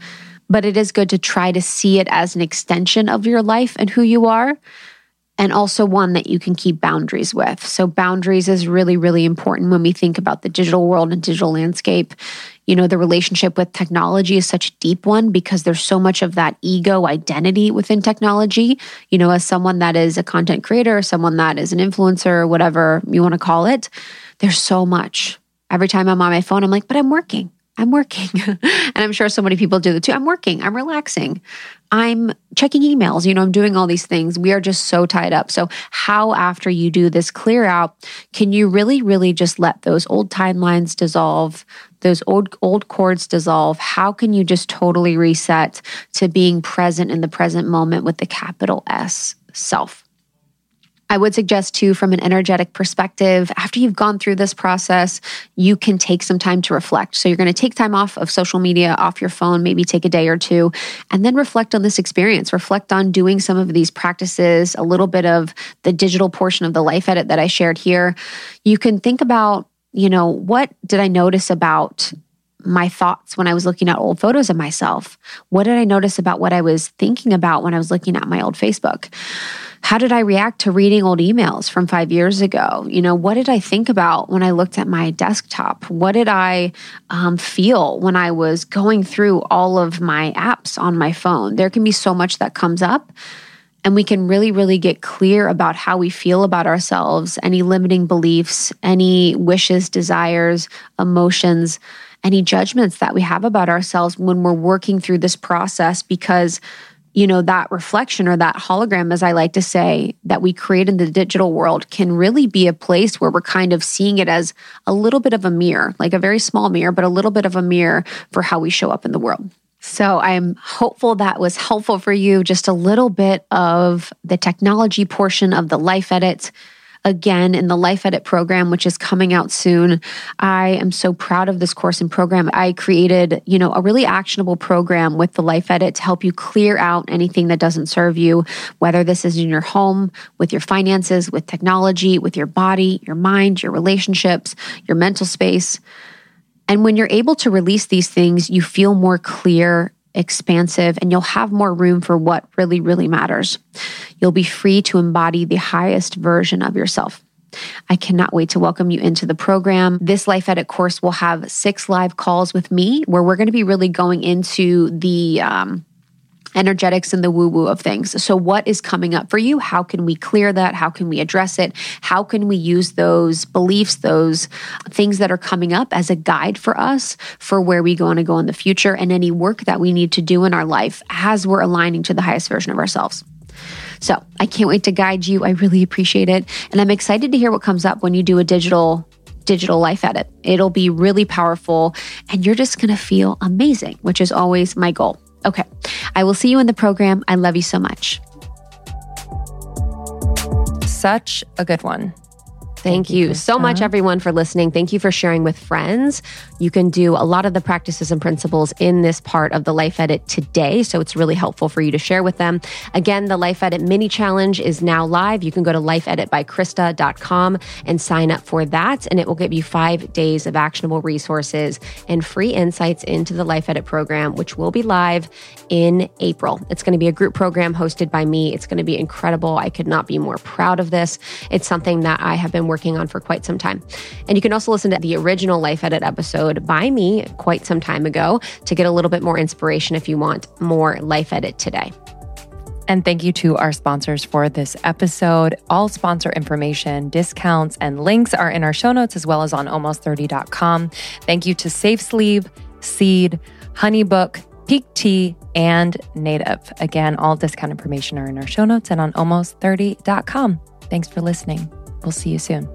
But it is good to try to see it as an extension of your life and who you are and also one that you can keep boundaries with. So, boundaries is really, really important when we think about the digital world and digital landscape. You know, the relationship with technology is such a deep one because there's so much of that ego identity within technology. You know, as someone that is a content creator, someone that is an influencer, whatever you want to call it, there's so much. Every time I'm on my phone, I'm like, but I'm working. I'm working. <laughs> and I'm sure so many people do that too. I'm working. I'm relaxing. I'm checking emails. You know, I'm doing all these things. We are just so tied up. So, how after you do this clear out, can you really, really just let those old timelines dissolve, those old old cords dissolve? How can you just totally reset to being present in the present moment with the capital S self? I would suggest too, from an energetic perspective, after you've gone through this process, you can take some time to reflect. So you're going to take time off of social media, off your phone, maybe take a day or two, and then reflect on this experience. Reflect on doing some of these practices, a little bit of the digital portion of the life edit that I shared here. You can think about, you know, what did I notice about my thoughts when I was looking at old photos of myself? What did I notice about what I was thinking about when I was looking at my old Facebook? How did I react to reading old emails from five years ago? You know, what did I think about when I looked at my desktop? What did I um, feel when I was going through all of my apps on my phone? There can be so much that comes up. And we can really, really get clear about how we feel about ourselves, any limiting beliefs, any wishes, desires, emotions, any judgments that we have about ourselves when we're working through this process because you know, that reflection or that hologram, as I like to say, that we create in the digital world can really be a place where we're kind of seeing it as a little bit of a mirror, like a very small mirror, but a little bit of a mirror for how we show up in the world. So I'm hopeful that was helpful for you. Just a little bit of the technology portion of the life edit again in the Life Edit program, which is coming out soon. I am so proud of this course and program. I created, you know, a really actionable program with the Life Edit to help you clear out anything that doesn't serve you, whether this is in your home, with your finances, with technology, with your body, your mind, your relationships, your mental space. And when you're able to release these things, you feel more clear expansive, and you'll have more room for what really, really matters. You'll be free to embody the highest version of yourself. I cannot wait to welcome you into the program. This Life Edit course will have six live calls with me where we're going to be really going into the um, energetics and the woo woo of things. So, what is coming up for you? How can we clear that? How can we address it? How can we use those beliefs, those things that are coming up as a guide for us for where we want to go in the future and any work that we need to do in our life as we're aligning to the highest version of ourselves? So, I can't wait to guide you. I really appreciate it. And I'm excited to hear what comes up when you do a digital digital life edit. It'll be really powerful and you're just going to feel amazing, which is always my goal. Okay. I will see you in the program. I love you so much. Such a good one. Thank, Thank you, you so much, everyone, for listening. Thank you for sharing with friends. You can do a lot of the practices and principles in this part of the Life Edit today. So it's really helpful for you to share with them. Again, the Life Edit mini challenge is now live. You can go to lifeeditbykrista.com and sign up for that. And it will give you five days of actionable resources and free insights into the Life Edit program, which will be live in April. It's going to be a group program hosted by me. It's going to be incredible. I could not be more proud of this. It's something that I have been working on for quite some time. And you can also listen to the original Life Edit episode by me quite some time ago to get a little bit more inspiration if you want more Life Edit today. And thank you to our sponsors for this episode. All sponsor information, discounts, and links are in our show notes as well as on almost30.com. Thank you to SafeSleeve, Seed, Honeybook, Pique Tea, and Native. Again, all discount information are in our show notes and on almost30.com. Thanks for listening. We'll see you soon.